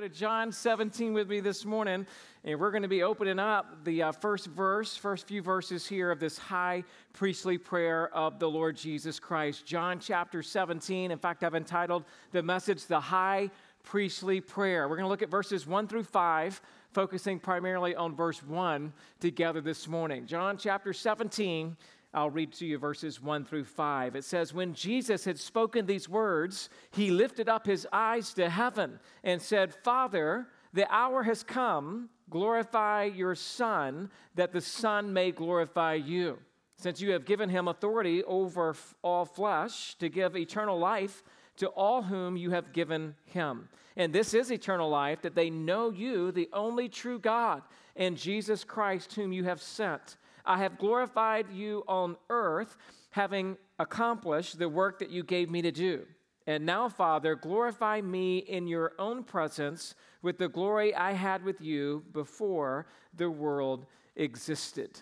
To John 17 with me this morning, and we're going to be opening up the uh, first verse, first few verses here of this high priestly prayer of the Lord Jesus Christ. John chapter 17. In fact, I've entitled the message, The High Priestly Prayer. We're going to look at verses 1 through 5, focusing primarily on verse 1 together this morning. John chapter 17. I'll read to you verses 1 through 5. It says, When Jesus had spoken these words, he lifted up his eyes to heaven and said, Father, the hour has come. Glorify your Son, that the Son may glorify you. Since you have given him authority over all flesh to give eternal life to all whom you have given him. And this is eternal life, that they know you, the only true God, and Jesus Christ, whom you have sent. I have glorified you on earth, having accomplished the work that you gave me to do. And now, Father, glorify me in your own presence with the glory I had with you before the world existed.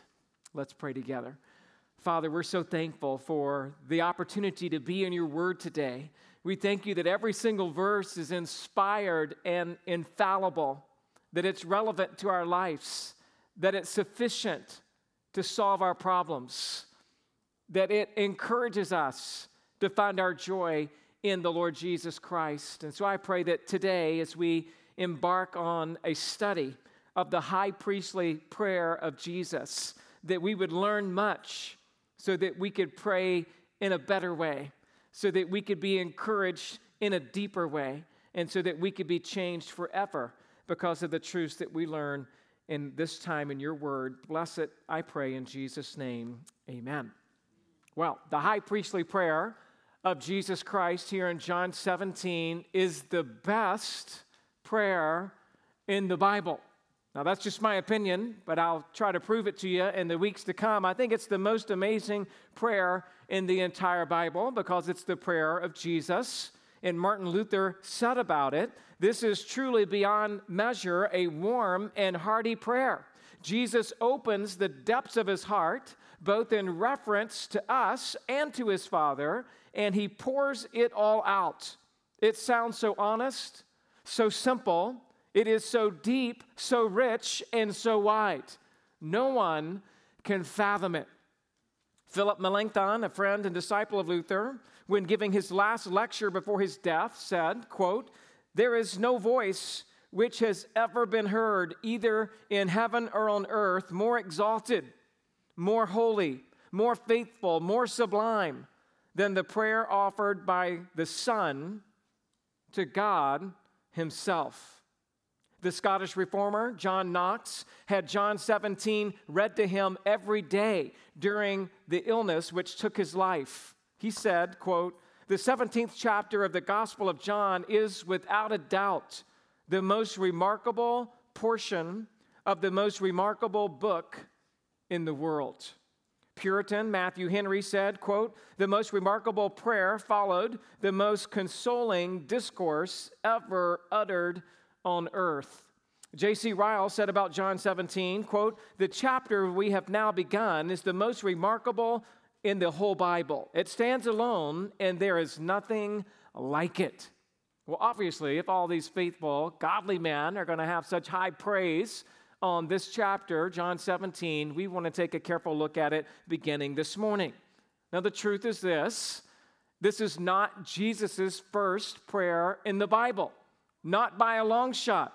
Let's pray together. Father, we're so thankful for the opportunity to be in your word today. We thank you that every single verse is inspired and infallible, that it's relevant to our lives, that it's sufficient to solve our problems, that it encourages us to find our joy in the Lord Jesus Christ. And so I pray that today, as we embark on a study of the high priestly prayer of Jesus, that we would learn much so that we could pray in a better way, so that we could be encouraged in a deeper way, and so that we could be changed forever because of the truths that we learn in this time in your word. Bless it, I pray, in Jesus' name. Amen. Well, the high priestly prayer of Jesus Christ here in John 17 is the best prayer in the Bible. Now, that's just my opinion, but I'll try to prove it to you in the weeks to come. I think it's the most amazing prayer in the entire Bible because it's the prayer of Jesus. And Martin Luther said about it this is truly beyond measure a warm and hearty prayer. Jesus opens the depths of his heart, both in reference to us and to his Father, and he pours it all out. It sounds so honest, so simple, it is so deep, so rich, and so wide. No one can fathom it. Philip Melanchthon, a friend and disciple of Luther, when giving his last lecture before his death, said, quote, There is no voice which has ever been heard, either in heaven or on earth, more exalted, more holy, more faithful, more sublime than the prayer offered by the Son to God Himself. The Scottish reformer, John Knox, had John 17 read to him every day during the illness which took his life. He said, quote, the 17th chapter of the Gospel of John is without a doubt the most remarkable portion of the most remarkable book in the world. Puritan Matthew Henry said, quote, the most remarkable prayer followed the most consoling discourse ever uttered on earth. J.C. Ryle said about John 17, quote, the chapter we have now begun is the most remarkable in the whole Bible. It stands alone, and there is nothing like it. Well, obviously, if all these faithful, godly men are going to have such high praise on this chapter, John 17, we want to take a careful look at it beginning this morning. Now, the truth is this this is not Jesus' first prayer in the Bible, not by a long shot.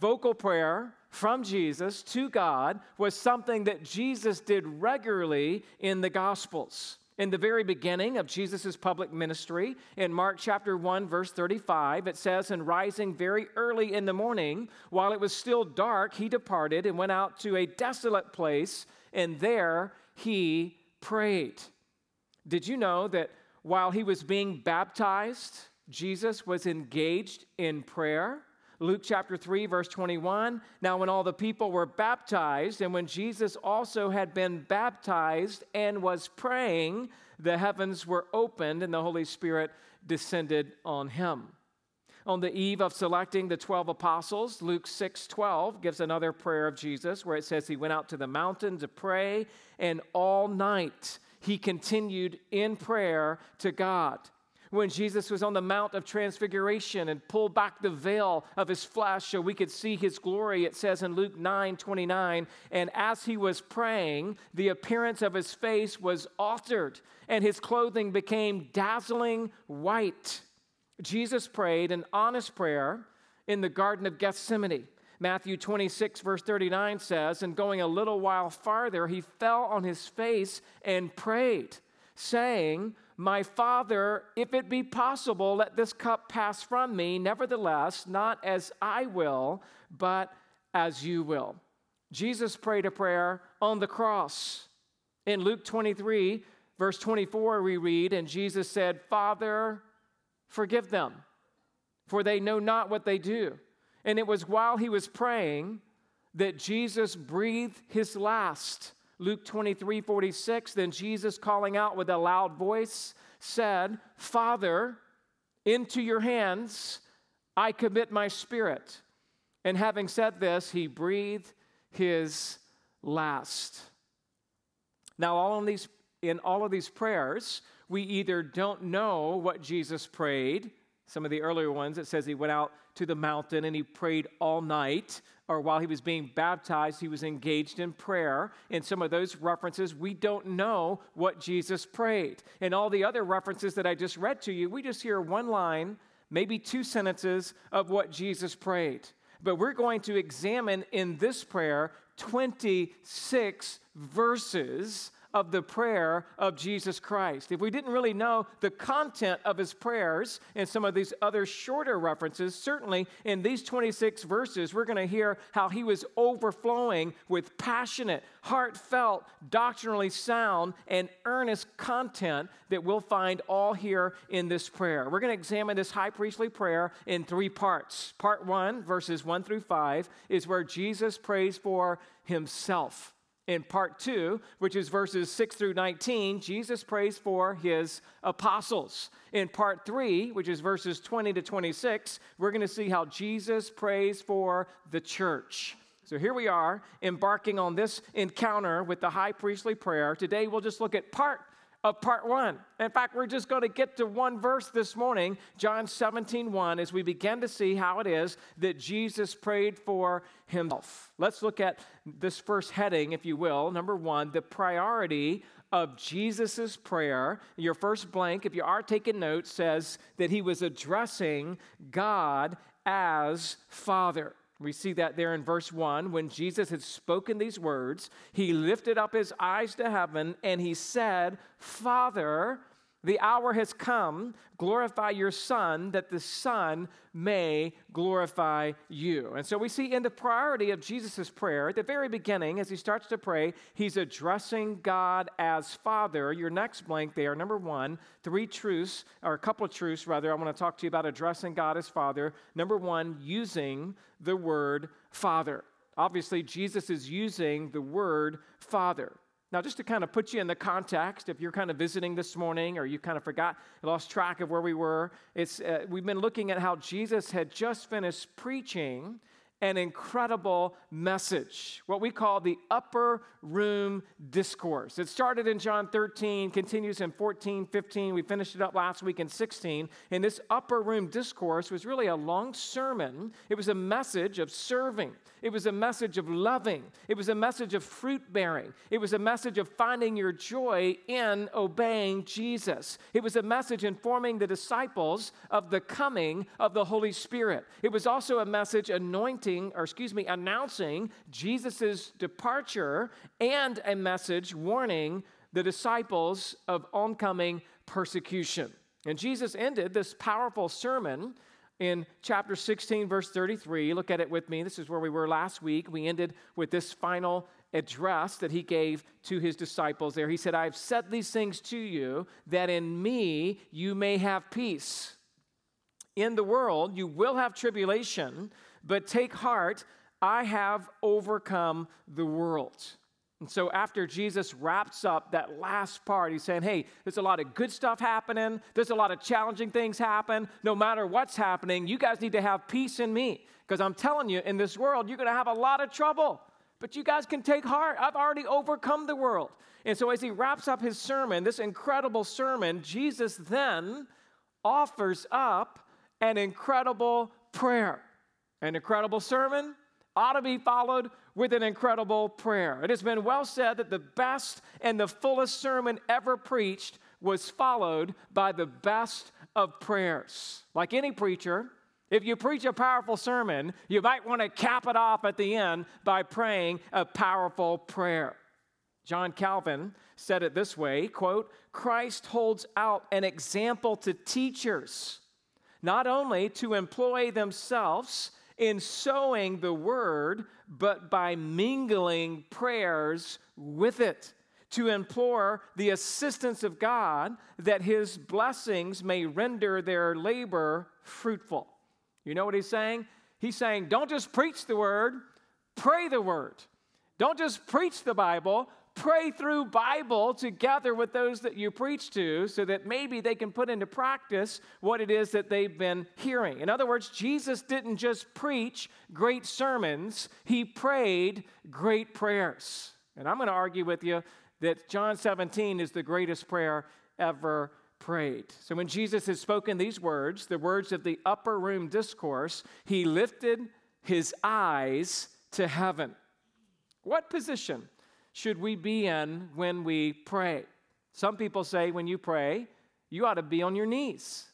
Vocal prayer from Jesus to God was something that Jesus did regularly in the Gospels. In the very beginning of Jesus' public ministry, in Mark chapter 1, verse 35, it says, And rising very early in the morning, while it was still dark, he departed and went out to a desolate place, and there he prayed. Did you know that while he was being baptized, Jesus was engaged in prayer? Luke chapter 3, verse 21. Now, when all the people were baptized, and when Jesus also had been baptized and was praying, the heavens were opened and the Holy Spirit descended on him. On the eve of selecting the 12 apostles, Luke 6 12 gives another prayer of Jesus where it says he went out to the mountain to pray, and all night he continued in prayer to God. When Jesus was on the Mount of Transfiguration and pulled back the veil of his flesh so we could see his glory. It says in Luke 9 29, and as he was praying, the appearance of his face was altered, and his clothing became dazzling white. Jesus prayed an honest prayer in the Garden of Gethsemane. Matthew 26, verse 39 says, And going a little while farther, he fell on his face and prayed, saying, My Father, if it be possible, let this cup pass from me. Nevertheless, not as I will, but as you will. Jesus prayed a prayer on the cross. In Luke 23, verse 24, we read, And Jesus said, Father, forgive them, for they know not what they do. And it was while he was praying that Jesus breathed his last. Luke 23 46, then Jesus, calling out with a loud voice, said, Father, into your hands I commit my spirit. And having said this, he breathed his last. Now, all of these, in all of these prayers, we either don't know what Jesus prayed, some of the earlier ones, it says he went out to the mountain and he prayed all night, or while he was being baptized, he was engaged in prayer. In some of those references, we don't know what Jesus prayed. In all the other references that I just read to you, we just hear one line, maybe two sentences of what Jesus prayed. But we're going to examine in this prayer 26 verses of the prayer of Jesus Christ. If we didn't really know the content of his prayers and some of these other shorter references, certainly in these 26 verses, we're going to hear how he was overflowing with passionate, heartfelt, doctrinally sound, and earnest content that we'll find all here in this prayer. We're going to examine this high priestly prayer in three parts. Part one, verses one through five, is where Jesus prays for himself. In part two, which is verses 6 through 19, Jesus prays for his apostles. In part three, which is verses 20 to 26, we're going to see how Jesus prays for the church. So here we are, embarking on this encounter with the high priestly prayer. Today we'll just look at part of part one. In fact, we're just going to get to one verse this morning, John 17, 1, as we begin to see how it is that Jesus prayed for himself. Let's look at this first heading, if you will. Number one, the priority of Jesus' prayer. Your first blank, if you are taking notes, says that he was addressing God as Father. We see that there in verse 1. When Jesus had spoken these words, he lifted up his eyes to heaven and he said, Father, the hour has come. Glorify your Son, that the Son may glorify you. And so we see in the priority of Jesus' prayer, at the very beginning, as he starts to pray, he's addressing God as Father. Your next blank there, number one, three truths, or a couple of truths rather, I want to talk to you about addressing God as Father. Number one, using the word Father. Obviously, Jesus is using the word Father. Now, just to kind of put you in the context, if you're kind of visiting this morning or you kind of forgot, lost track of where we were, it's, uh, we've been looking at how Jesus had just finished preaching an incredible message, what we call the upper room discourse. It started in John 13, continues in 14, 15. We finished it up last week in 16. And this upper room discourse was really a long sermon. It was a message of serving, it was a message of loving, it was a message of fruit bearing, it was a message of finding your joy in obeying Jesus. It was a message informing the disciples of the coming of the Holy Spirit. It was also a message anointing or excuse me, announcing Jesus' departure and a message warning the disciples of oncoming persecution. And Jesus ended this powerful sermon in chapter 16, verse 33. Look at it with me. This is where we were last week. We ended with this final address that he gave to his disciples there. He said, I've said these things to you that in me you may have peace. In the world you will have tribulation, but take heart, I have overcome the world. And so, after Jesus wraps up that last part, he's saying, Hey, there's a lot of good stuff happening. There's a lot of challenging things happen. No matter what's happening, you guys need to have peace in me. Because I'm telling you, in this world, you're going to have a lot of trouble. But you guys can take heart. I've already overcome the world. And so, as he wraps up his sermon, this incredible sermon, Jesus then offers up an incredible prayer. An incredible sermon ought to be followed with an incredible prayer. It has been well said that the best and the fullest sermon ever preached was followed by the best of prayers. Like any preacher, if you preach a powerful sermon, you might want to cap it off at the end by praying a powerful prayer. John Calvin said it this way, quote, Christ holds out an example to teachers, not only to employ themselves in sowing the word, but by mingling prayers with it to implore the assistance of God that his blessings may render their labor fruitful. You know what he's saying? He's saying, don't just preach the word, pray the word. Don't just preach the Bible, pray through Bible together with those that you preach to so that maybe they can put into practice what it is that they've been hearing. In other words, Jesus didn't just preach great sermons, he prayed great prayers. And I'm going to argue with you that John 17 is the greatest prayer ever prayed. So when Jesus had spoken these words, the words of the upper room discourse, he lifted his eyes to heaven. What position should we be in when we pray? Some people say when you pray, you ought to be on your knees.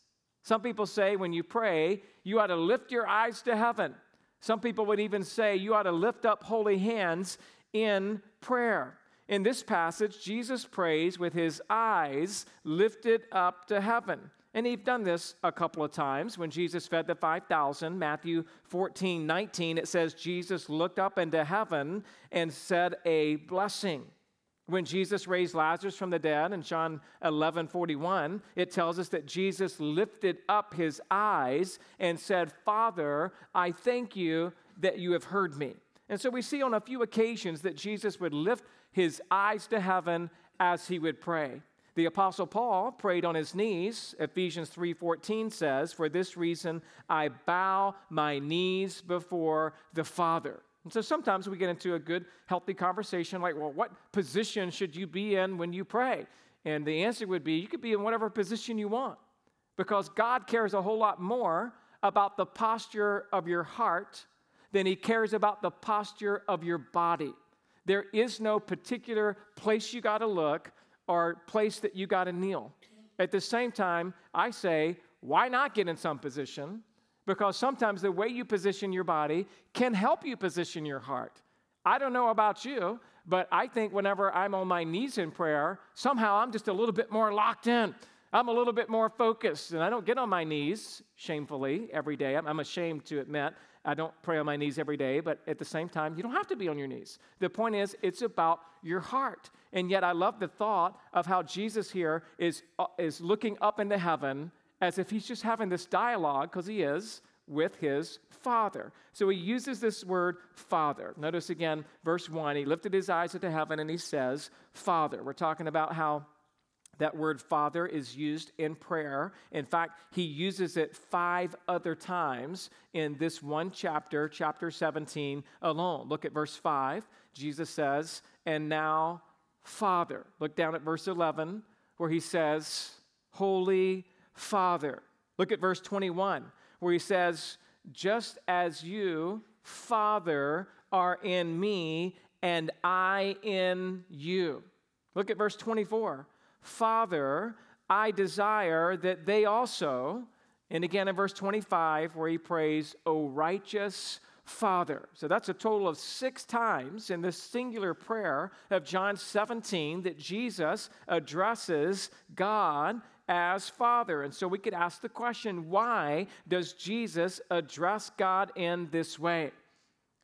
Some people say when you pray, you ought to lift your eyes to heaven. Some people would even say you ought to lift up holy hands in prayer. In this passage, Jesus prays with his eyes lifted up to heaven. And he's done this a couple of times. When Jesus fed the 5,000, Matthew 14, 19, it says, Jesus looked up into heaven and said a blessing. When Jesus raised Lazarus from the dead in John 11, 41, it tells us that Jesus lifted up his eyes and said, Father, I thank you that you have heard me. And so we see on a few occasions that Jesus would lift his eyes to heaven as he would pray. The apostle Paul prayed on his knees. Ephesians 3:14 says, "For this reason I bow my knees before the Father." And so sometimes we get into a good healthy conversation like, "Well, what position should you be in when you pray?" And the answer would be, you could be in whatever position you want. Because God cares a whole lot more about the posture of your heart than he cares about the posture of your body. There is no particular place you got to look or place that you got to kneel. At the same time, I say, why not get in some position? Because sometimes the way you position your body can help you position your heart. I don't know about you, but I think whenever I'm on my knees in prayer, somehow I'm just a little bit more locked in. I'm a little bit more focused, and I don't get on my knees shamefully every day. I'm ashamed to admit I don't pray on my knees every day, but at the same time, you don't have to be on your knees. The point is, it's about your heart. And yet, I love the thought of how Jesus here is, uh, is looking up into heaven as if he's just having this dialogue, because he is, with his father. So he uses this word father. Notice again, verse 1, he lifted his eyes into heaven and he says, Father. We're talking about how that word father is used in prayer. In fact, he uses it five other times in this one chapter, chapter 17 alone. Look at verse 5. Jesus says, And now, Father. Look down at verse 11, where he says, Holy Father. Look at verse 21, where he says, Just as you, Father, are in me, and I in you. Look at verse 24 Father, I desire that they also, and again in verse 25, where he prays, O righteous Father. So that's a total of six times in this singular prayer of John 17 that Jesus addresses God as Father. And so we could ask the question why does Jesus address God in this way?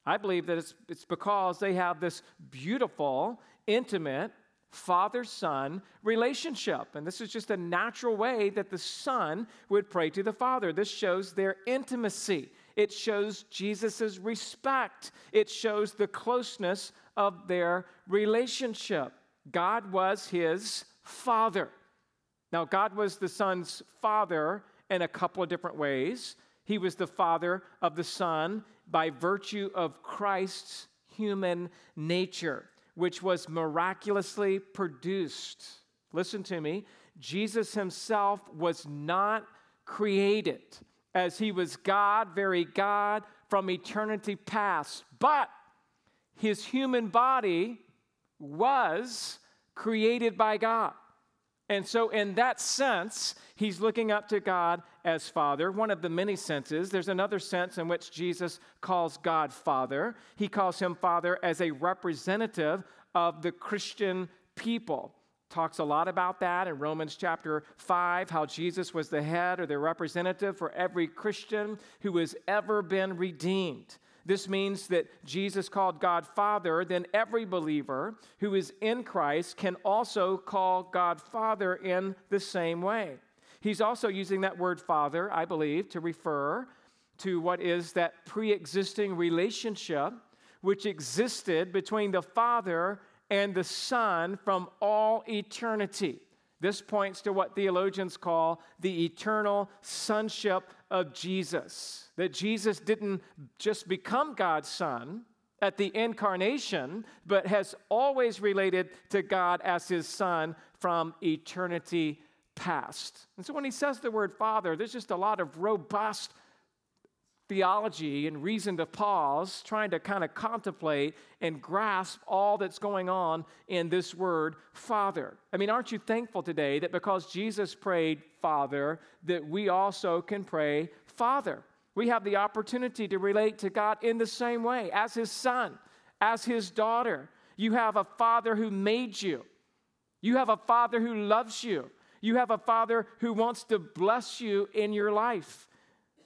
I believe that it's, it's because they have this beautiful, intimate, father son relationship. And this is just a natural way that the son would pray to the father. This shows their intimacy, it shows Jesus' respect, it shows the closeness of their relationship. God was his father. Now, God was the son's father in a couple of different ways. He was the father of the son by virtue of Christ's human nature which was miraculously produced. Listen to me. Jesus himself was not created, as he was God, very God from eternity past. But his human body was created by God. And so, in that sense, he's looking up to God as Father, one of the many senses. There's another sense in which Jesus calls God Father. He calls him Father as a representative of the Christian people. Talks a lot about that in Romans chapter 5, how Jesus was the head or the representative for every Christian who has ever been redeemed. This means that Jesus called God Father, then every believer who is in Christ can also call God Father in the same way. He's also using that word Father, I believe, to refer to what is that pre existing relationship which existed between the Father and the Son from all eternity. This points to what theologians call the eternal sonship of Jesus. That Jesus didn't just become God's son at the incarnation, but has always related to God as his son from eternity past. And so when he says the word Father, there's just a lot of robust theology and reason to pause, trying to kind of contemplate and grasp all that's going on in this word, Father. I mean, aren't you thankful today that because Jesus prayed Father, that we also can pray Father? We have the opportunity to relate to God in the same way as His Son, as His daughter. You have a Father who made you, you have a Father who loves you, you have a Father who wants to bless you in your life.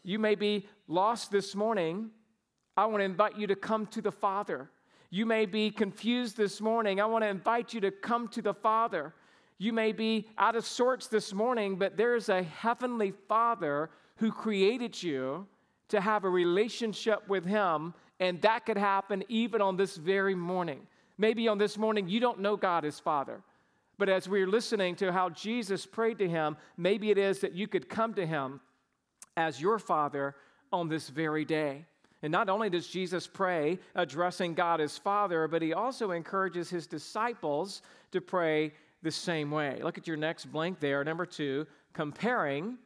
You may be lost this morning. I want to invite you to come to the Father. You may be confused this morning. I want to invite you to come to the Father. You may be out of sorts this morning, but there's a heavenly Father who created you to have a relationship with Him, and that could happen even on this very morning. Maybe on this morning you don't know God as Father, but as we're listening to how Jesus prayed to Him, maybe it is that you could come to Him as your Father on this very day. And not only does Jesus pray addressing God as Father, but he also encourages his disciples to pray the same way. Look at your next blank there, number two, comparing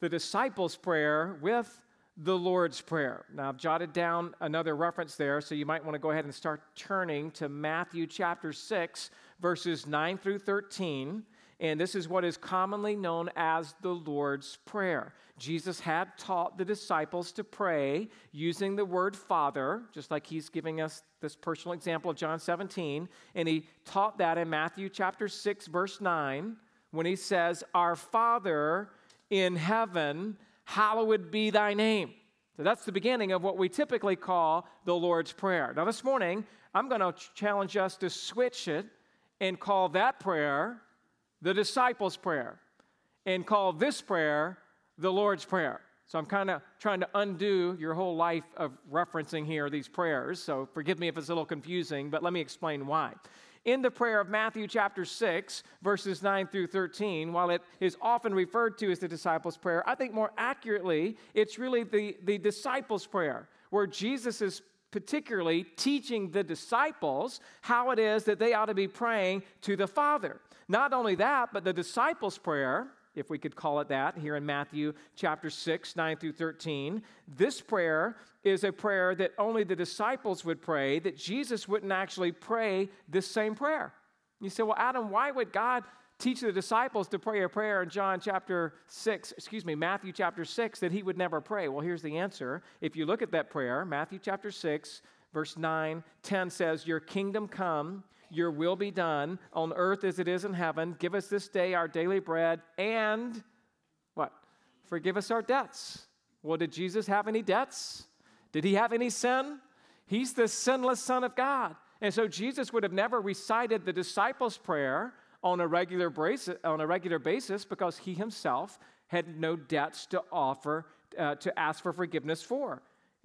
the disciples' prayer with the Lord's Prayer. Now, I've jotted down another reference there, so you might want to go ahead and start turning to Matthew chapter 6, verses 9 through 13. And this is what is commonly known as the Lord's Prayer. Jesus had taught the disciples to pray using the word Father, just like he's giving us this personal example of John 17. And he taught that in Matthew chapter 6, verse 9, when he says, Our Father in heaven, hallowed be thy name. So that's the beginning of what we typically call the Lord's Prayer. Now, this morning, I'm going to challenge us to switch it and call that prayer the disciples' prayer and call this prayer the Lord's Prayer. So I'm kind of trying to undo your whole life of referencing here these prayers. So forgive me if it's a little confusing, but let me explain why. In the prayer of Matthew chapter 6, verses 9 through 13, while it is often referred to as the disciples' prayer, I think more accurately, it's really the, the disciples' prayer, where Jesus is particularly teaching the disciples how it is that they ought to be praying to the Father. Not only that, but the disciples' prayer if we could call it that, here in Matthew chapter 6, 9 through 13. This prayer is a prayer that only the disciples would pray, that Jesus wouldn't actually pray this same prayer. You say, well, Adam, why would God teach the disciples to pray a prayer in John chapter 6, excuse me, Matthew chapter 6 that he would never pray? Well, here's the answer. If you look at that prayer, Matthew chapter 6, verse 9, 10 says, Your kingdom come your will be done on earth as it is in heaven. Give us this day our daily bread and what? Forgive us our debts. Well, did Jesus have any debts? Did he have any sin? He's the sinless Son of God. And so Jesus would have never recited the disciples' prayer on a regular basis, on a regular basis because he himself had no debts to offer, uh, to ask for forgiveness for.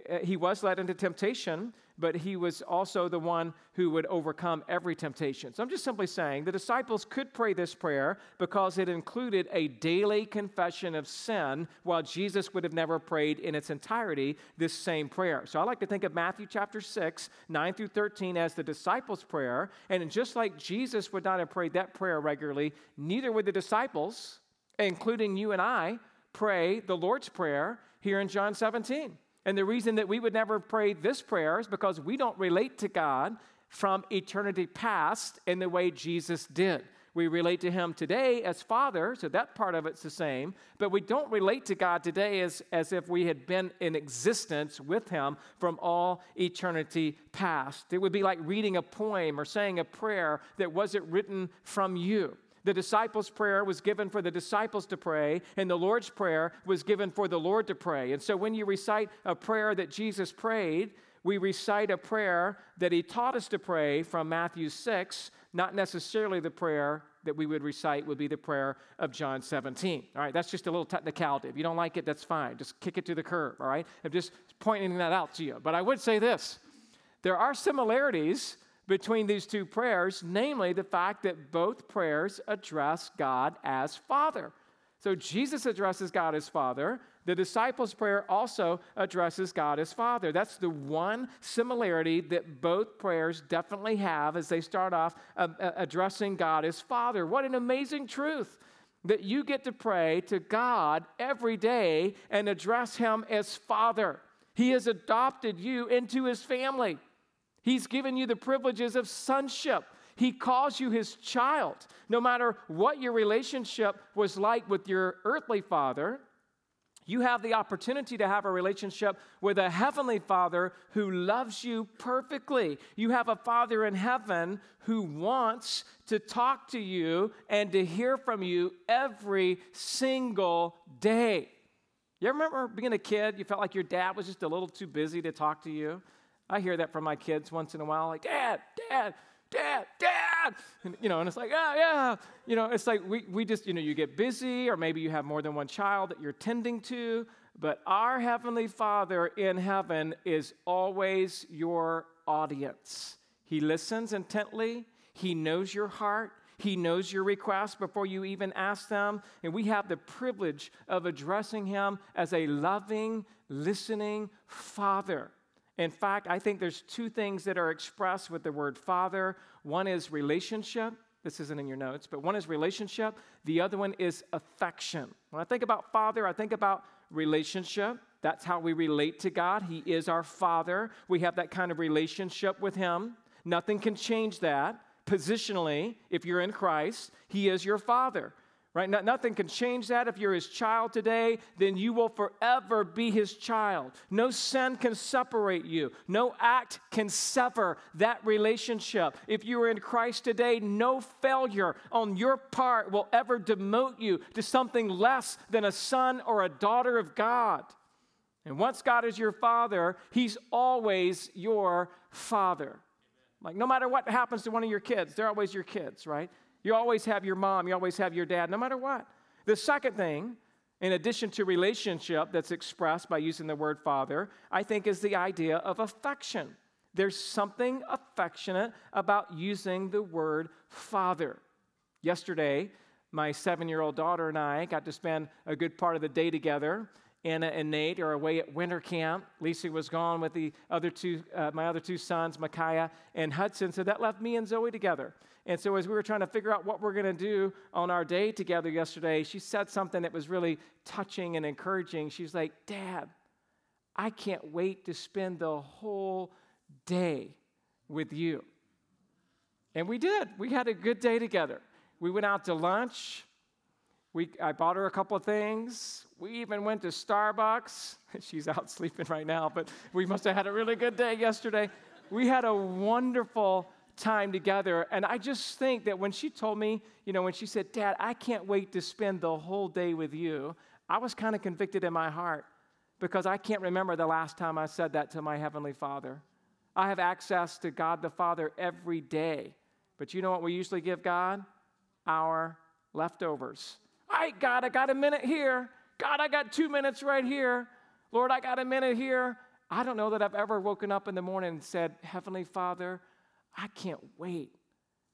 Uh, he was led into temptation, but he was also the one who would overcome every temptation. So I'm just simply saying the disciples could pray this prayer because it included a daily confession of sin, while Jesus would have never prayed in its entirety this same prayer. So I like to think of Matthew chapter 6, 9 through 13 as the disciples' prayer. And just like Jesus would not have prayed that prayer regularly, neither would the disciples, including you and I, pray the Lord's Prayer here in John 17. And the reason that we would never pray this prayer is because we don't relate to God from eternity past in the way Jesus did. We relate to Him today as Father, so that part of it's the same, but we don't relate to God today as, as if we had been in existence with Him from all eternity past. It would be like reading a poem or saying a prayer that wasn't written from you. The disciples' prayer was given for the disciples to pray, and the Lord's prayer was given for the Lord to pray. And so when you recite a prayer that Jesus prayed, we recite a prayer that he taught us to pray from Matthew 6, not necessarily the prayer that we would recite would be the prayer of John 17. All right, that's just a little technicality. If you don't like it, that's fine. Just kick it to the curb, all right? I'm just pointing that out to you. But I would say this there are similarities between these two prayers, namely the fact that both prayers address God as Father. So Jesus addresses God as Father. The disciples' prayer also addresses God as Father. That's the one similarity that both prayers definitely have as they start off uh, uh, addressing God as Father. What an amazing truth that you get to pray to God every day and address Him as Father. He has adopted you into His family. He's given you the privileges of sonship. He calls you his child. No matter what your relationship was like with your earthly father, you have the opportunity to have a relationship with a heavenly father who loves you perfectly. You have a father in heaven who wants to talk to you and to hear from you every single day. You remember being a kid, you felt like your dad was just a little too busy to talk to you? I hear that from my kids once in a while, like, Dad, Dad, Dad, Dad. And, you know, and it's like, oh, yeah. You know, it's like we, we just, you know, you get busy, or maybe you have more than one child that you're tending to. But our Heavenly Father in heaven is always your audience. He listens intently, He knows your heart. He knows your requests before you even ask them. And we have the privilege of addressing him as a loving, listening Father. In fact, I think there's two things that are expressed with the word father. One is relationship. This isn't in your notes, but one is relationship. The other one is affection. When I think about father, I think about relationship. That's how we relate to God. He is our father. We have that kind of relationship with Him. Nothing can change that. Positionally, if you're in Christ, He is your father right? No, nothing can change that. If you're his child today, then you will forever be his child. No sin can separate you, no act can sever that relationship. If you are in Christ today, no failure on your part will ever demote you to something less than a son or a daughter of God. And once God is your father, he's always your father. Like, no matter what happens to one of your kids, they're always your kids, right? You always have your mom, you always have your dad, no matter what. The second thing, in addition to relationship that's expressed by using the word father, I think is the idea of affection. There's something affectionate about using the word father. Yesterday, my seven year old daughter and I got to spend a good part of the day together. Anna and Nate are away at winter camp. Lisa was gone with the other two, uh, my other two sons, Micaiah and Hudson. So that left me and Zoe together. And so, as we were trying to figure out what we're going to do on our day together yesterday, she said something that was really touching and encouraging. She's like, Dad, I can't wait to spend the whole day with you. And we did. We had a good day together. We went out to lunch. We, I bought her a couple of things. We even went to Starbucks. She's out sleeping right now, but we must have had a really good day yesterday. We had a wonderful time together. And I just think that when she told me, you know, when she said, Dad, I can't wait to spend the whole day with you, I was kind of convicted in my heart because I can't remember the last time I said that to my Heavenly Father. I have access to God the Father every day. But you know what we usually give God? Our leftovers. All right, God, I got a minute here. God, I got two minutes right here. Lord, I got a minute here. I don't know that I've ever woken up in the morning and said, Heavenly Father, I can't wait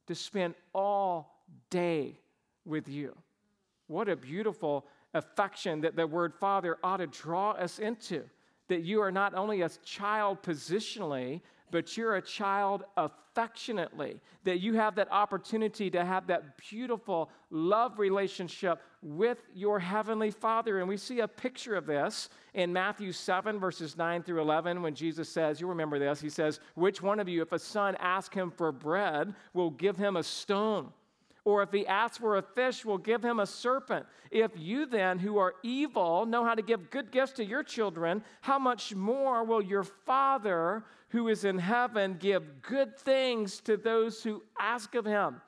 to spend all day with you. What a beautiful affection that the word Father ought to draw us into. that you are not only a child positionally, but you're a child affectionately, that you have that opportunity to have that beautiful love relationship with your heavenly Father. And we see a picture of this in Matthew 7, verses 9 through 11, when Jesus says, You remember this, he says, Which one of you, if a son asks him for bread, will give him a stone? Or if he asks for a fish, will give him a serpent. If you then, who are evil, know how to give good gifts to your children, how much more will your Father who is in heaven give good things to those who ask of him?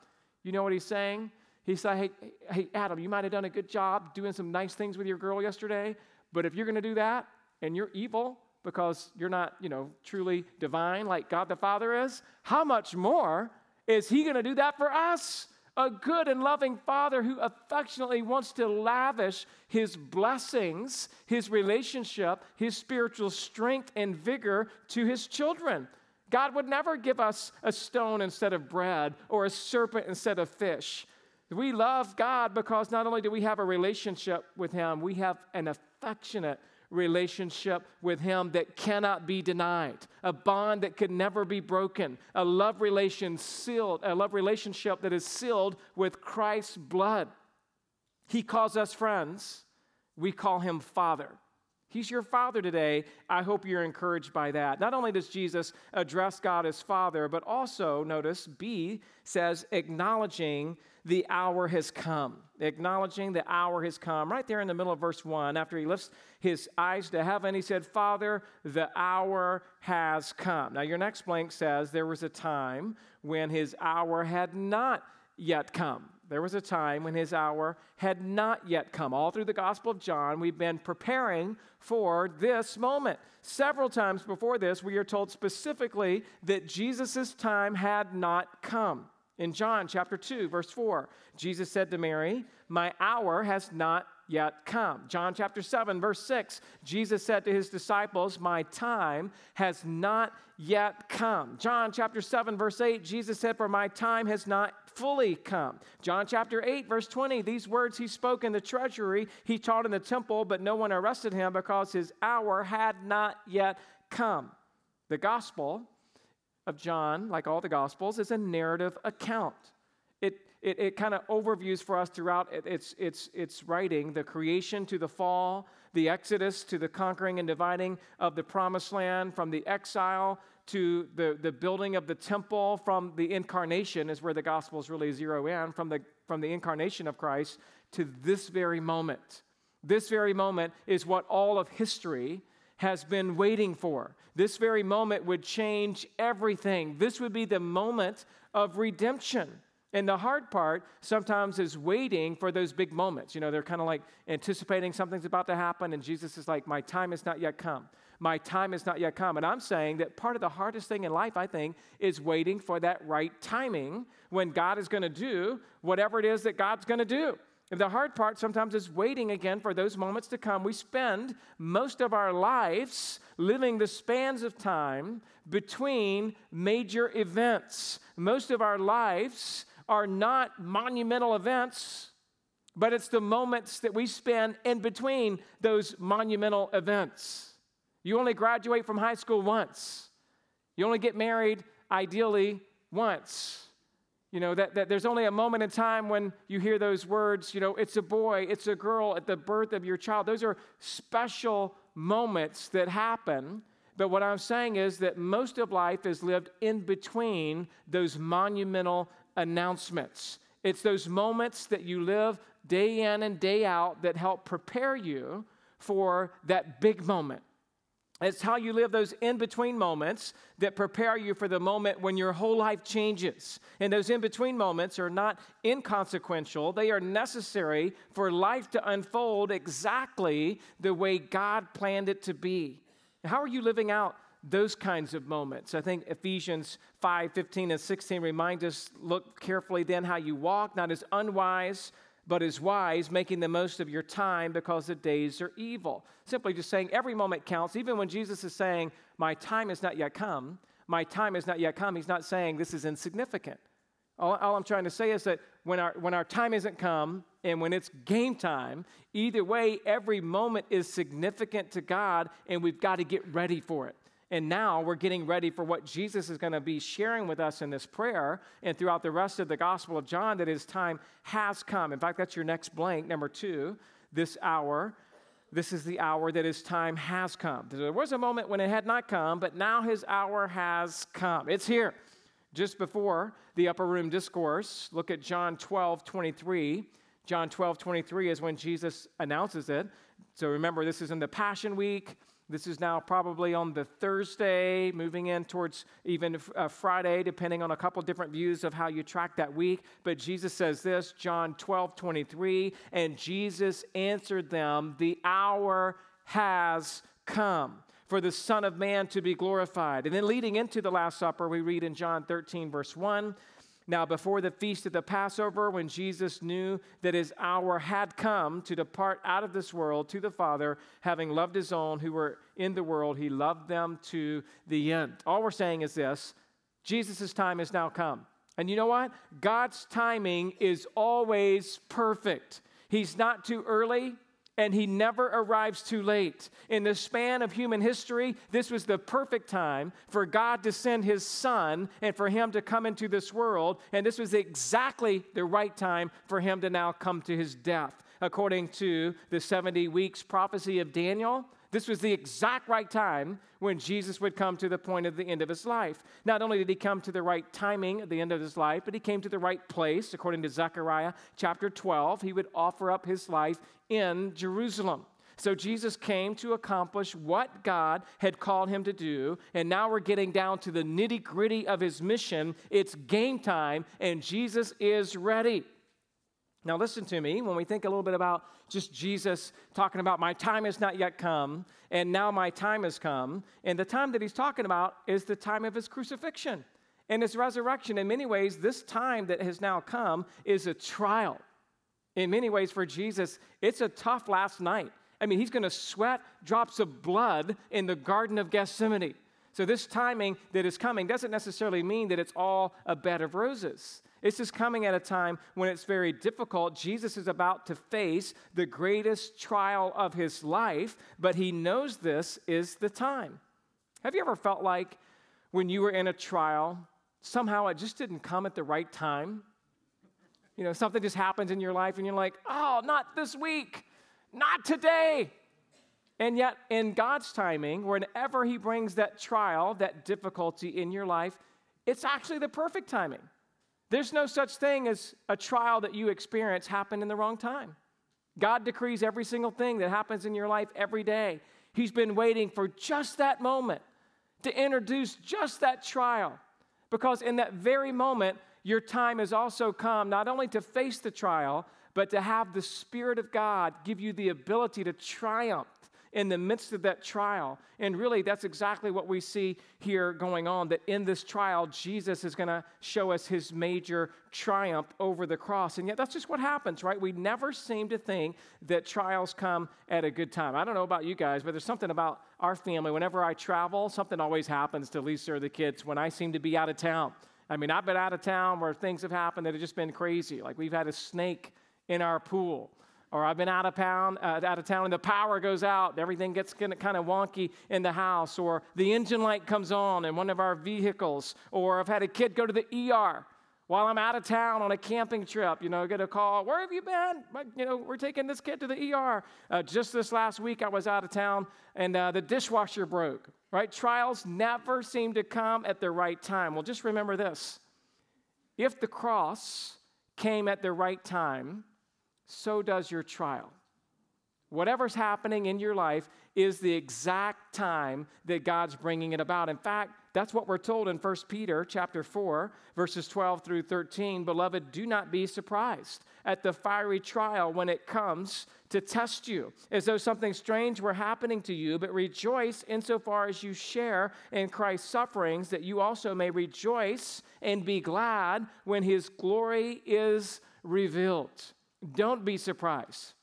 You know what he's saying? He's like, hey, hey, Adam, you might have done a good job doing some nice things with your girl yesterday, but if you're going to do that and you're evil because you're not, you know, truly divine like God the Father is, how much more is he going to do that for us? A good and loving father who affectionately wants to lavish his blessings, his relationship, his spiritual strength and vigor to his children. God would never give us a stone instead of bread or a serpent instead of fish. We love God because not only do we have a relationship with him, we have an affectionate relationship with Him that cannot be denied, a bond that could never be broken, a love relation sealed, a love relationship that is sealed with Christ's blood. He calls us friends. We call him Father. He's your Father today. I hope you're encouraged by that. Not only does Jesus address God as Father, but also, notice, B says, acknowledging the hour has come. Acknowledging the hour has come. Right there in the middle of verse 1, after he lifts his eyes to heaven, he said, Father, the hour has come. Now, your next blank says there was a time when his hour had not yet come. There was a time when his hour had not yet come. All through the Gospel of John, we've been preparing for this moment. Several times before this, we are told specifically that Jesus' time had not come. In John chapter 2, verse 4, Jesus said to Mary, My hour has not yet come. John chapter 7, verse 6, Jesus said to his disciples, My time has not yet come. John chapter 7, verse 8, Jesus said, For my time has not fully come. John chapter 8, verse 20, these words he spoke in the treasury, he taught in the temple, but no one arrested him because his hour had not yet come. The gospel of John, like all the Gospels, is a narrative account. It, it, it kind of overviews for us throughout its, its, its writing the creation to the fall, the exodus to the conquering and dividing of the promised land, from the exile to the, the building of the temple, from the incarnation, is where the Gospels really zero in, from the, from the incarnation of Christ to this very moment. This very moment is what all of history has been waiting for. This very moment would change everything. This would be the moment of redemption. And the hard part sometimes is waiting for those big moments. You know, they're kind of like anticipating something's about to happen, and Jesus is like, My time has not yet come. My time has not yet come. And I'm saying that part of the hardest thing in life, I think, is waiting for that right timing when God is going to do whatever it is that God's going to do. And the hard part sometimes is waiting again for those moments to come. We spend most of our lives living the spans of time between major events. Most of our lives are not monumental events, but it's the moments that we spend in between those monumental events. You only graduate from high school once, you only get married ideally once. You know, that, that there's only a moment in time when you hear those words, you know, it's a boy, it's a girl at the birth of your child. Those are special moments that happen. But what I'm saying is that most of life is lived in between those monumental announcements. It's those moments that you live day in and day out that help prepare you for that big moment. It's how you live those in between moments that prepare you for the moment when your whole life changes. And those in between moments are not inconsequential, they are necessary for life to unfold exactly the way God planned it to be. How are you living out those kinds of moments? I think Ephesians 5 15 and 16 remind us look carefully then how you walk, not as unwise but is wise, making the most of your time because the days are evil. Simply just saying every moment counts. Even when Jesus is saying, My time has not yet come, my time has not yet come, he's not saying this is insignificant. All, all I'm trying to say is that when our, when our time isn't come and when it's game time, either way, every moment is significant to God and we've got to get ready for it. And now we're getting ready for what Jesus is going to be sharing with us in this prayer and throughout the rest of the Gospel of John that his time has come. In fact, that's your next blank, number two, this hour. This is the hour that his time has come. There was a moment when it had not come, but now his hour has come. It's here. Just before the upper room discourse, look at John 12, 23. John 12, 23 is when Jesus announces it. So remember, this is in the Passion Week. This is now probably on the Thursday, moving in towards even uh, Friday, depending on a couple different views of how you track that week. But Jesus says this, John 12, 23, and Jesus answered them, The hour has come for the Son of Man to be glorified. And then leading into the Last Supper, we read in John 13, verse 1 now, before the feast of the Passover, when Jesus knew that his hour had come to depart out of this world to the Father, having loved his own who were in the world, he loved them to the end. All we're saying is this Jesus' time has now come. And you know what? God's timing is always perfect. He's not too early, and he never arrives too late. In the span of human history, this was the perfect time for God to send his son and for him to come into this world, and this was exactly the right time for him to now come to his death. According to the 70 weeks prophecy of Daniel, this was the exact right time when Jesus would come to the point of the end of his life. Not only did he come to the right timing at the end of his life, but he came to the right place. According to Zechariah chapter 12, he would offer up his life in Jerusalem. So Jesus came to accomplish what God had called him to do. And now we're getting down to the nitty gritty of his mission. It's game time, and Jesus is ready. Now, listen to me when we think a little bit about just Jesus talking about my time has not yet come, and now my time has come. And the time that he's talking about is the time of his crucifixion and his resurrection. In many ways, this time that has now come is a trial. In many ways, for Jesus, it's a tough last night. I mean, he's going to sweat drops of blood in the Garden of Gethsemane. So, this timing that is coming doesn't necessarily mean that it's all a bed of roses. This is coming at a time when it's very difficult. Jesus is about to face the greatest trial of his life, but he knows this is the time. Have you ever felt like when you were in a trial, somehow it just didn't come at the right time? You know, something just happens in your life and you're like, oh, not this week, not today. And yet, in God's timing, whenever He brings that trial, that difficulty in your life, it's actually the perfect timing. There's no such thing as a trial that you experience happened in the wrong time. God decrees every single thing that happens in your life every day. He's been waiting for just that moment to introduce just that trial. Because in that very moment, your time has also come not only to face the trial, but to have the Spirit of God give you the ability to triumph in the midst of that trial. And really, that's exactly what we see here going on that in this trial, Jesus is going to show us his major triumph over the cross. And yet, that's just what happens, right? We never seem to think that trials come at a good time. I don't know about you guys, but there's something about our family. Whenever I travel, something always happens to Lisa or the kids when I seem to be out of town. I mean, I've been out of town where things have happened that have just been crazy. Like we've had a snake in our pool or I've been out of town, uh, out of town, and the power goes out. Everything gets kind of wonky in the house, or the engine light comes on in one of our vehicles, or I've had a kid go to the ER while I'm out of town on a camping trip. You know, get a call. Where have you been? You know, we're taking this kid to the ER. Uh, just this last week, I was out of town, and uh, the dishwasher broke. Right? Trials never seem to come at the right time. Well, just remember this: if the cross came at the right time so does your trial. Whatever's happening in your life is the exact time that God's bringing it about. In fact, that's what we're told in 1 Peter chapter 4, verses 12 through 13. Beloved, do not be surprised at the fiery trial when it comes to test you, as though something strange were happening to you, but rejoice insofar as you share in Christ's sufferings, that you also may rejoice and be glad when his glory is revealed. Don't be surprised.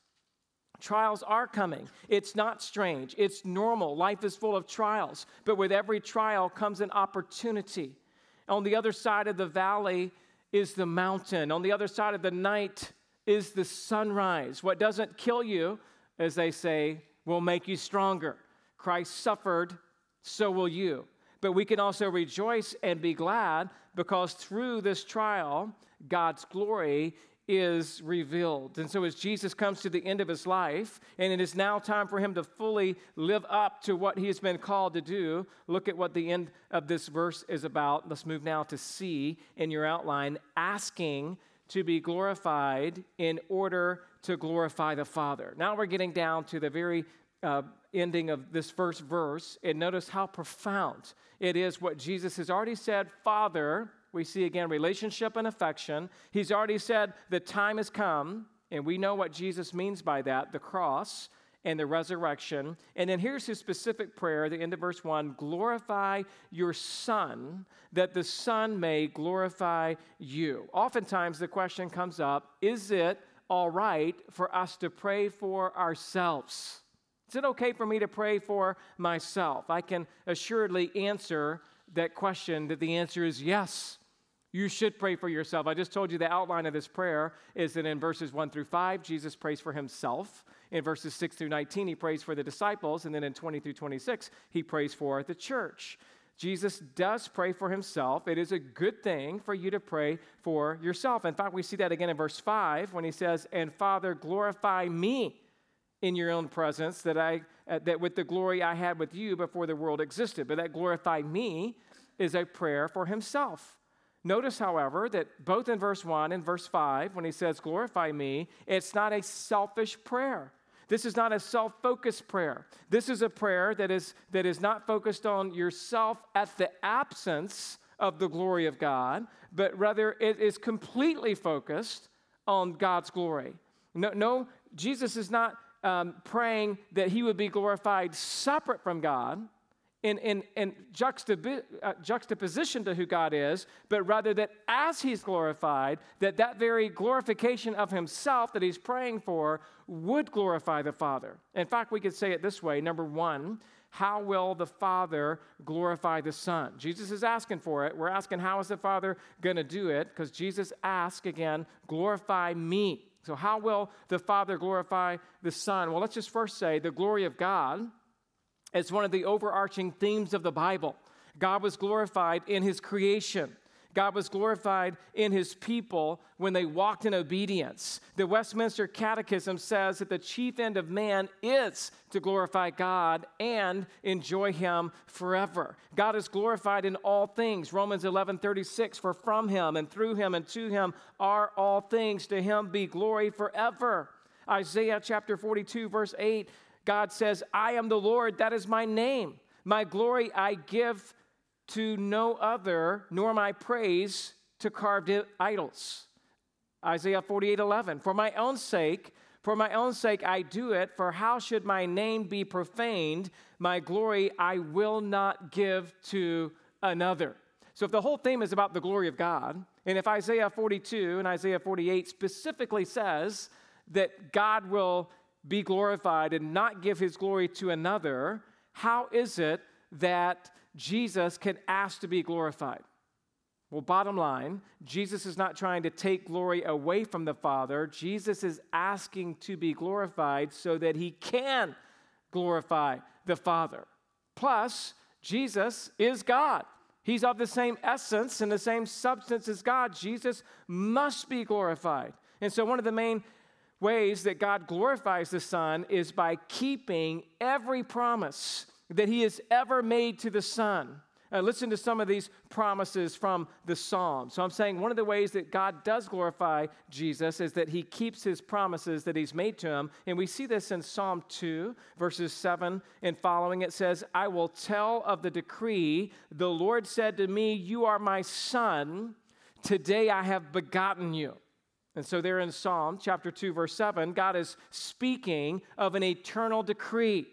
Trials are coming. It's not strange. It's normal. Life is full of trials. But with every trial comes an opportunity. On the other side of the valley is the mountain. On the other side of the night is the sunrise. What doesn't kill you, as they say, will make you stronger. Christ suffered, so will you. But we can also rejoice and be glad because through this trial, God's glory is revealed. And so, as Jesus comes to the end of his life, and it is now time for him to fully live up to what he has been called to do, look at what the end of this verse is about. Let's move now to C in your outline asking to be glorified in order to glorify the Father. Now we're getting down to the very uh, ending of this first verse, and notice how profound it is what Jesus has already said Father, we see again relationship and affection. He's already said the time has come, and we know what Jesus means by that the cross and the resurrection. And then here's his specific prayer, the end of verse 1 glorify your Son, that the Son may glorify you. Oftentimes the question comes up is it all right for us to pray for ourselves? Is it okay for me to pray for myself? I can assuredly answer that question that the answer is yes. You should pray for yourself. I just told you the outline of this prayer is that in verses 1 through 5, Jesus prays for himself. In verses 6 through 19, he prays for the disciples. And then in 20 through 26, he prays for the church. Jesus does pray for himself. It is a good thing for you to pray for yourself. In fact, we see that again in verse 5 when he says, And Father, glorify me in your own presence, that, I, uh, that with the glory I had with you before the world existed. But that glorify me is a prayer for himself. Notice, however, that both in verse 1 and verse 5, when he says, Glorify me, it's not a selfish prayer. This is not a self focused prayer. This is a prayer that is, that is not focused on yourself at the absence of the glory of God, but rather it is completely focused on God's glory. No, no Jesus is not um, praying that he would be glorified separate from God in, in, in uh, juxtaposition to who God is, but rather that as he's glorified, that that very glorification of himself that he's praying for would glorify the Father. In fact, we could say it this way number one, how will the Father glorify the Son? Jesus is asking for it. We're asking, how is the Father going to do it? Because Jesus asked again, glorify me. So, how will the Father glorify the Son? Well, let's just first say the glory of God it's one of the overarching themes of the Bible. God was glorified in his creation. God was glorified in his people when they walked in obedience. The Westminster Catechism says that the chief end of man is to glorify God and enjoy him forever. God is glorified in all things. Romans 11:36 for from him and through him and to him are all things to him be glory forever. Isaiah chapter 42 verse 8 God says, I am the Lord, that is my name. My glory I give to no other, nor my praise to carved idols. Isaiah 48 11. For my own sake, for my own sake I do it, for how should my name be profaned? My glory I will not give to another. So if the whole theme is about the glory of God, and if Isaiah 42 and Isaiah 48 specifically says that God will be glorified and not give his glory to another, how is it that Jesus can ask to be glorified? Well, bottom line, Jesus is not trying to take glory away from the Father. Jesus is asking to be glorified so that he can glorify the Father. Plus, Jesus is God. He's of the same essence and the same substance as God. Jesus must be glorified. And so, one of the main ways that God glorifies the Son is by keeping every promise that He has ever made to the Son. Uh, listen to some of these promises from the Psalm. So I'm saying one of the ways that God does glorify Jesus is that he keeps his promises that he's made to him. And we see this in Psalm 2, verses 7 and following. It says, I will tell of the decree. The Lord said to me, You are my son. Today I have begotten you. And so, there in Psalm chapter 2, verse 7, God is speaking of an eternal decree.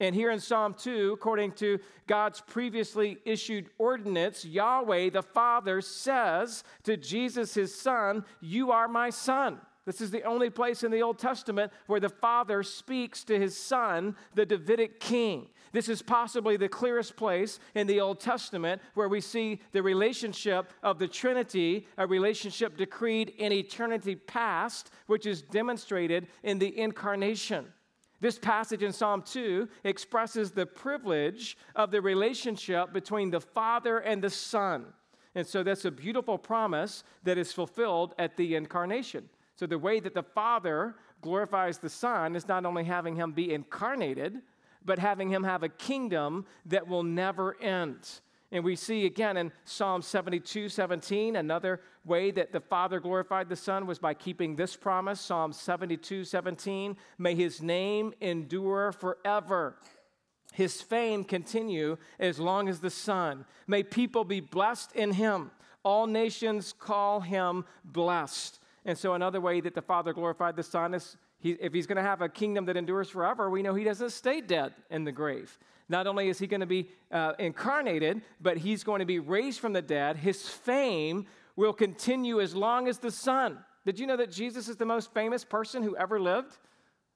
And here in Psalm 2, according to God's previously issued ordinance, Yahweh the Father says to Jesus, his son, You are my son. This is the only place in the Old Testament where the Father speaks to his son, the Davidic king. This is possibly the clearest place in the Old Testament where we see the relationship of the Trinity, a relationship decreed in eternity past, which is demonstrated in the incarnation. This passage in Psalm 2 expresses the privilege of the relationship between the Father and the Son. And so that's a beautiful promise that is fulfilled at the incarnation. So the way that the Father glorifies the Son is not only having him be incarnated, but having him have a kingdom that will never end. And we see again in Psalm 72 17, another way that the Father glorified the Son was by keeping this promise Psalm 72 17, may his name endure forever. His fame continue as long as the sun. May people be blessed in him. All nations call him blessed. And so, another way that the Father glorified the Son is he, if he's going to have a kingdom that endures forever, we know he doesn't stay dead in the grave. Not only is he going to be uh, incarnated, but he's going to be raised from the dead. His fame will continue as long as the sun. Did you know that Jesus is the most famous person who ever lived?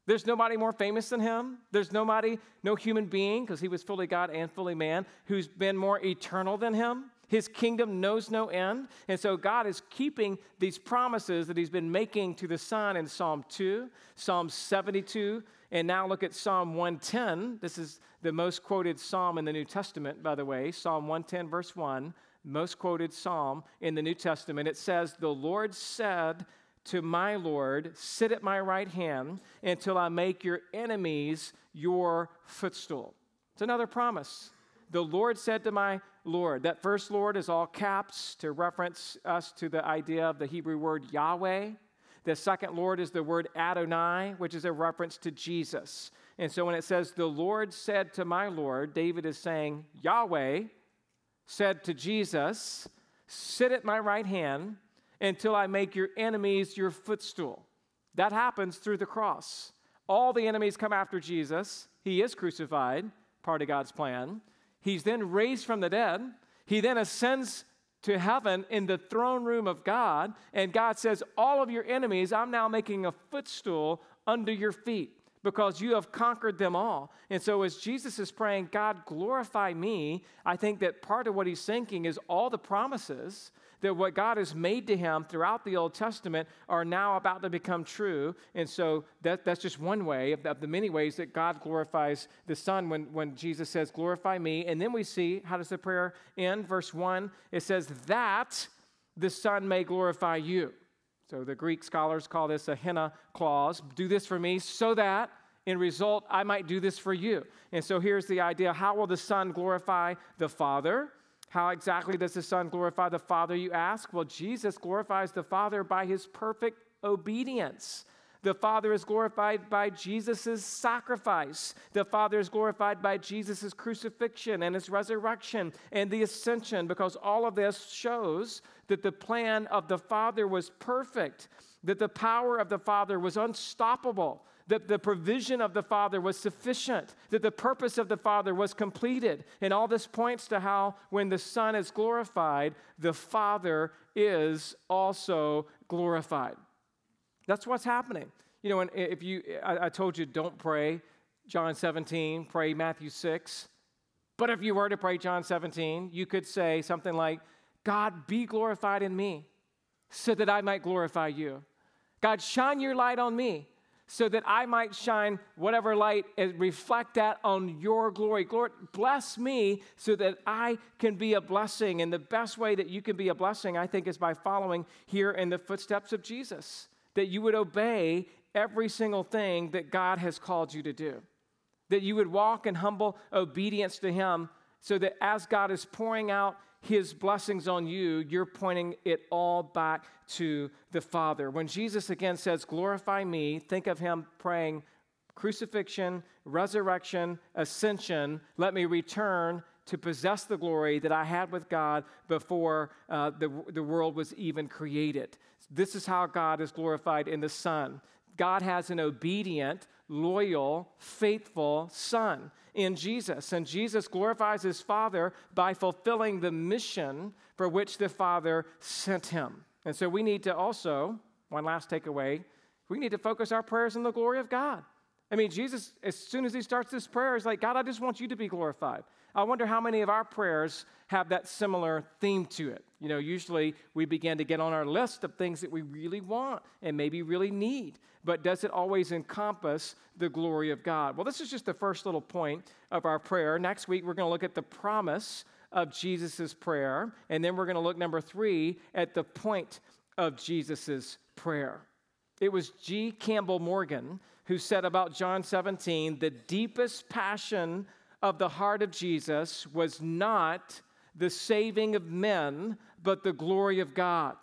There's nobody more famous than him. There's nobody, no human being, because he was fully God and fully man, who's been more eternal than him. His kingdom knows no end. And so God is keeping these promises that He's been making to the Son in Psalm 2, Psalm 72, and now look at Psalm 110. This is the most quoted psalm in the New Testament, by the way. Psalm 110, verse 1, most quoted psalm in the New Testament. It says, The Lord said, to my Lord, sit at my right hand until I make your enemies your footstool. It's another promise. The Lord said to my Lord. That first Lord is all caps to reference us to the idea of the Hebrew word Yahweh. The second Lord is the word Adonai, which is a reference to Jesus. And so when it says, The Lord said to my Lord, David is saying, Yahweh said to Jesus, Sit at my right hand until I make your enemies your footstool. That happens through the cross. All the enemies come after Jesus. He is crucified, part of God's plan. He's then raised from the dead. He then ascends to heaven in the throne room of God. And God says, All of your enemies, I'm now making a footstool under your feet because you have conquered them all. And so, as Jesus is praying, God, glorify me, I think that part of what he's thinking is all the promises that what God has made to him throughout the Old Testament are now about to become true. And so that, that's just one way of the, of the many ways that God glorifies the Son when, when Jesus says, Glorify me. And then we see how does the prayer end? Verse 1 it says, That the Son may glorify you. So the Greek scholars call this a hina clause. Do this for me so that in result I might do this for you. And so here's the idea how will the Son glorify the Father? How exactly does the Son glorify the Father, you ask? Well, Jesus glorifies the Father by his perfect obedience. The Father is glorified by Jesus' sacrifice. The Father is glorified by Jesus' crucifixion and his resurrection and the ascension, because all of this shows that the plan of the Father was perfect, that the power of the Father was unstoppable, that the provision of the Father was sufficient, that the purpose of the Father was completed. And all this points to how, when the Son is glorified, the Father is also glorified. That's what's happening. You know, if you, I, I told you, don't pray John 17, pray Matthew 6. But if you were to pray John 17, you could say something like, God, be glorified in me so that I might glorify you. God, shine your light on me so that I might shine whatever light and reflect that on your glory. Lord, bless me so that I can be a blessing. And the best way that you can be a blessing, I think, is by following here in the footsteps of Jesus, that you would obey every single thing that God has called you to do, that you would walk in humble obedience to Him, so that as God is pouring out his blessings on you, you're pointing it all back to the Father. When Jesus again says, Glorify me, think of him praying, Crucifixion, resurrection, ascension, let me return to possess the glory that I had with God before uh, the, the world was even created. This is how God is glorified in the Son. God has an obedient, loyal, faithful Son in Jesus. And Jesus glorifies his Father by fulfilling the mission for which the Father sent him. And so we need to also, one last takeaway, we need to focus our prayers on the glory of God. I mean, Jesus, as soon as he starts this prayer, is like, God, I just want you to be glorified. I wonder how many of our prayers have that similar theme to it. You know, usually we begin to get on our list of things that we really want and maybe really need, but does it always encompass the glory of God? Well, this is just the first little point of our prayer. Next week, we're going to look at the promise of Jesus' prayer, and then we're going to look, number three, at the point of Jesus' prayer. It was G. Campbell Morgan who said about John 17 the deepest passion of the heart of Jesus was not the saving of men, but the glory of God.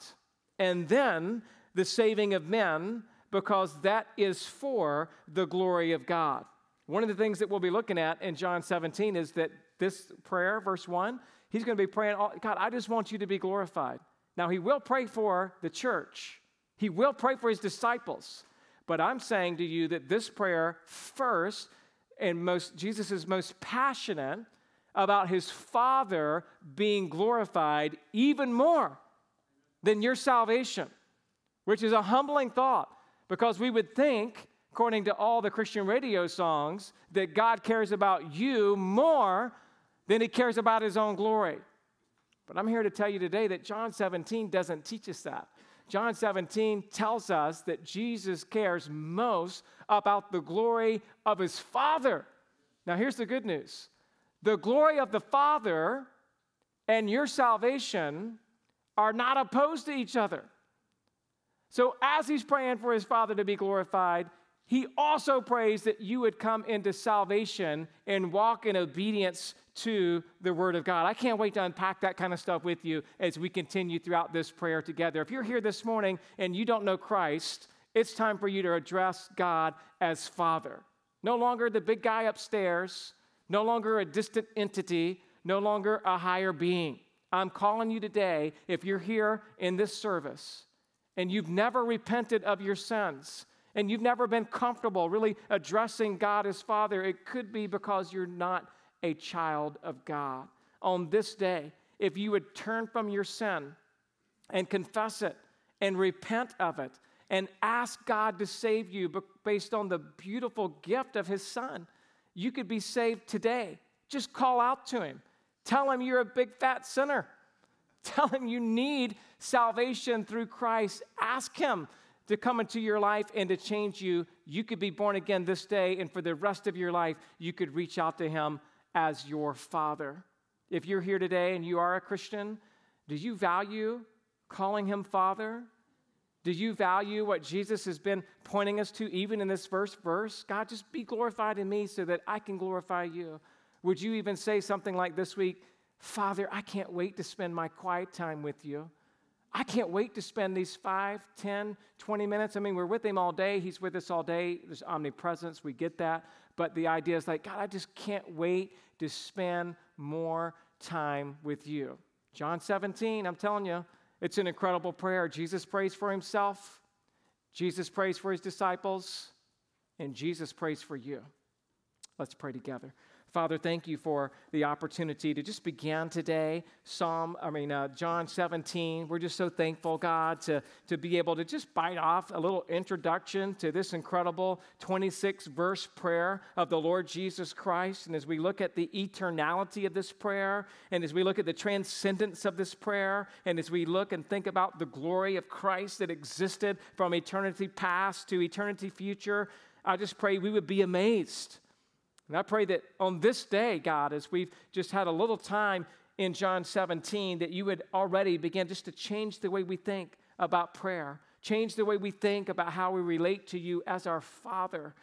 And then the saving of men, because that is for the glory of God. One of the things that we'll be looking at in John 17 is that this prayer, verse 1, he's going to be praying, oh, God, I just want you to be glorified. Now, he will pray for the church, he will pray for his disciples. But I'm saying to you that this prayer first and most Jesus is most passionate about his Father being glorified even more than your salvation, which is a humbling thought because we would think, according to all the Christian radio songs, that God cares about you more than he cares about his own glory. But I'm here to tell you today that John 17 doesn't teach us that. John 17 tells us that Jesus cares most about the glory of his Father. Now, here's the good news the glory of the Father and your salvation are not opposed to each other. So, as he's praying for his Father to be glorified, he also prays that you would come into salvation and walk in obedience to the Word of God. I can't wait to unpack that kind of stuff with you as we continue throughout this prayer together. If you're here this morning and you don't know Christ, it's time for you to address God as Father. No longer the big guy upstairs, no longer a distant entity, no longer a higher being. I'm calling you today, if you're here in this service and you've never repented of your sins, and you've never been comfortable really addressing God as Father, it could be because you're not a child of God. On this day, if you would turn from your sin and confess it and repent of it and ask God to save you based on the beautiful gift of His Son, you could be saved today. Just call out to Him. Tell Him you're a big fat sinner. Tell Him you need salvation through Christ. Ask Him to come into your life and to change you. You could be born again this day, and for the rest of your life, you could reach out to Him as your Father. If you're here today and you are a Christian, do you value calling Him Father? Do you value what Jesus has been pointing us to even in this first verse? God, just be glorified in me so that I can glorify you. Would you even say something like this week, Father, I can't wait to spend my quiet time with you. I can't wait to spend these 5, 10, 20 minutes. I mean, we're with him all day. He's with us all day. There's omnipresence. We get that. But the idea is like, God, I just can't wait to spend more time with you. John 17, I'm telling you, it's an incredible prayer. Jesus prays for himself, Jesus prays for his disciples, and Jesus prays for you. Let's pray together. Father, thank you for the opportunity to just begin today. Psalm, I mean, uh, John 17. We're just so thankful, God, to, to be able to just bite off a little introduction to this incredible 26 verse prayer of the Lord Jesus Christ. And as we look at the eternality of this prayer, and as we look at the transcendence of this prayer, and as we look and think about the glory of Christ that existed from eternity past to eternity future, I just pray we would be amazed and I pray that on this day, God, as we've just had a little time in John 17, that you would already begin just to change the way we think about prayer, change the way we think about how we relate to you as our Father.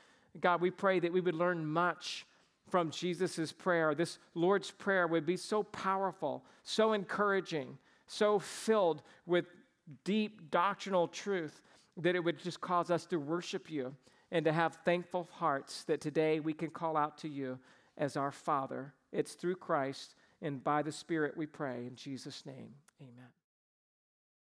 God, we pray that we would learn much from Jesus' prayer. This Lord's Prayer would be so powerful, so encouraging, so filled with deep doctrinal truth that it would just cause us to worship you and to have thankful hearts that today we can call out to you as our Father. It's through Christ and by the Spirit we pray. In Jesus' name, amen.